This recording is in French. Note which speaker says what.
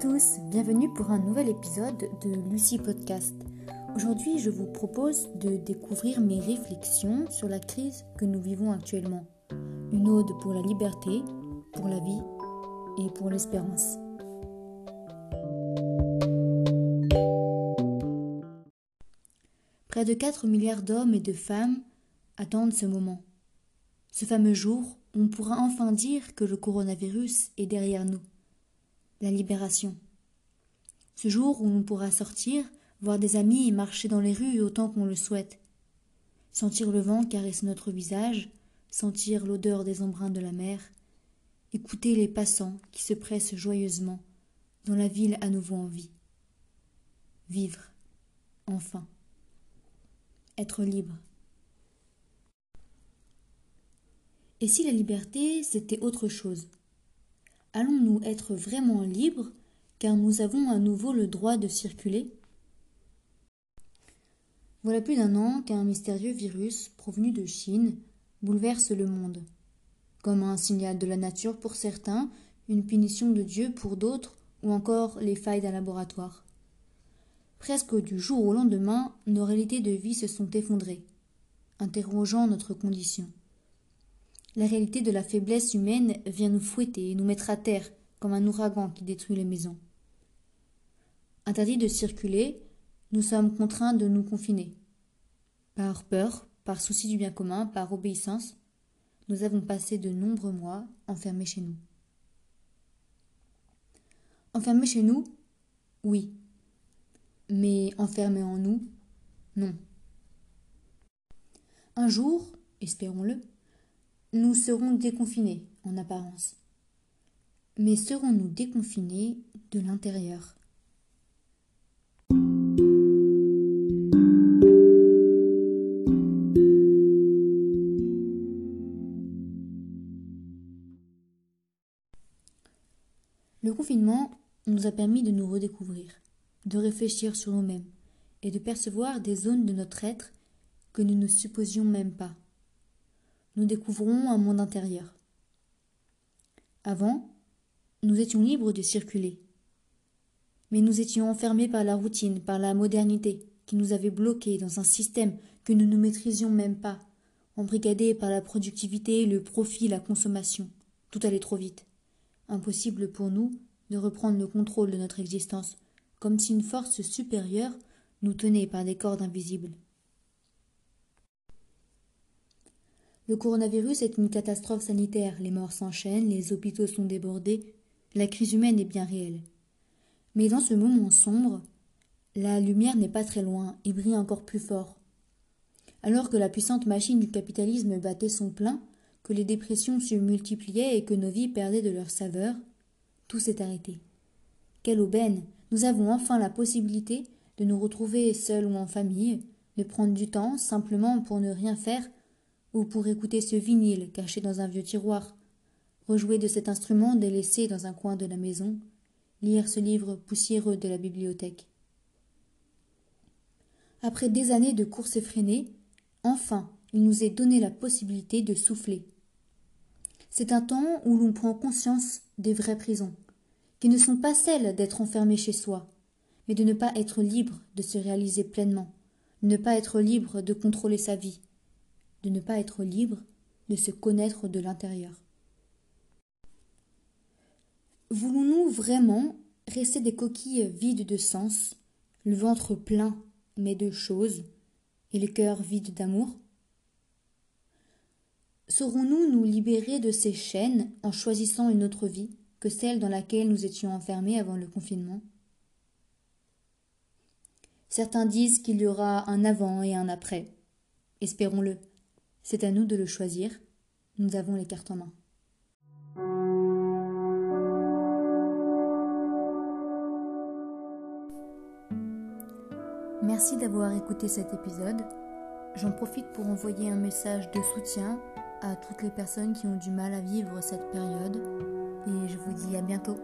Speaker 1: tous, bienvenue pour un nouvel épisode de Lucie Podcast. Aujourd'hui, je vous propose de découvrir mes réflexions sur la crise que nous vivons actuellement. Une ode pour la liberté, pour la vie et pour l'espérance. Près de 4 milliards d'hommes et de femmes attendent ce moment. Ce fameux jour on pourra enfin dire que le coronavirus est derrière nous la libération. Ce jour où on pourra sortir, voir des amis et marcher dans les rues autant qu'on le souhaite. Sentir le vent caresser notre visage, sentir l'odeur des embruns de la mer, écouter les passants qui se pressent joyeusement dans la ville à nouveau en vie. Vivre, enfin. Être libre. Et si la liberté, c'était autre chose? Allons-nous être vraiment libres car nous avons à nouveau le droit de circuler? Voilà plus d'un an qu'un mystérieux virus provenu de Chine bouleverse le monde. Comme un signal de la nature pour certains, une punition de Dieu pour d'autres, ou encore les failles d'un laboratoire. Presque du jour au lendemain, nos réalités de vie se sont effondrées, interrogeant notre condition. La réalité de la faiblesse humaine vient nous fouetter et nous mettre à terre comme un ouragan qui détruit les maisons. Interdit de circuler, nous sommes contraints de nous confiner. Par peur, par souci du bien commun, par obéissance, nous avons passé de nombreux mois enfermés chez nous. Enfermés chez nous Oui. Mais enfermés en nous Non. Un jour, espérons-le, nous serons déconfinés en apparence. Mais serons-nous déconfinés de l'intérieur? Le confinement nous a permis de nous redécouvrir, de réfléchir sur nous-mêmes et de percevoir des zones de notre être que nous ne supposions même pas nous découvrons un monde intérieur. Avant, nous étions libres de circuler. Mais nous étions enfermés par la routine, par la modernité, qui nous avait bloqués dans un système que nous ne maîtrisions même pas, embrigadés par la productivité, le profit, la consommation. Tout allait trop vite. Impossible pour nous de reprendre le contrôle de notre existence, comme si une force supérieure nous tenait par des cordes invisibles. Le coronavirus est une catastrophe sanitaire, les morts s'enchaînent, les hôpitaux sont débordés, la crise humaine est bien réelle. Mais dans ce moment sombre, la lumière n'est pas très loin et brille encore plus fort. Alors que la puissante machine du capitalisme battait son plein, que les dépressions se multipliaient et que nos vies perdaient de leur saveur, tout s'est arrêté. Quelle aubaine Nous avons enfin la possibilité de nous retrouver seuls ou en famille, de prendre du temps simplement pour ne rien faire ou pour écouter ce vinyle caché dans un vieux tiroir, rejouer de cet instrument délaissé dans un coin de la maison, lire ce livre poussiéreux de la bibliothèque. Après des années de courses effrénées, enfin il nous est donné la possibilité de souffler. C'est un temps où l'on prend conscience des vraies prisons, qui ne sont pas celles d'être enfermé chez soi, mais de ne pas être libre de se réaliser pleinement, ne pas être libre de contrôler sa vie, de ne pas être libre de se connaître de l'intérieur. Voulons-nous vraiment rester des coquilles vides de sens, le ventre plein mais de choses, et le cœur vide d'amour? Saurons-nous nous libérer de ces chaînes en choisissant une autre vie que celle dans laquelle nous étions enfermés avant le confinement? Certains disent qu'il y aura un avant et un après. Espérons-le. C'est à nous de le choisir. Nous avons les cartes en main. Merci d'avoir écouté cet épisode. J'en profite pour envoyer un message de soutien à toutes les personnes qui ont du mal à vivre cette période et je vous dis à bientôt.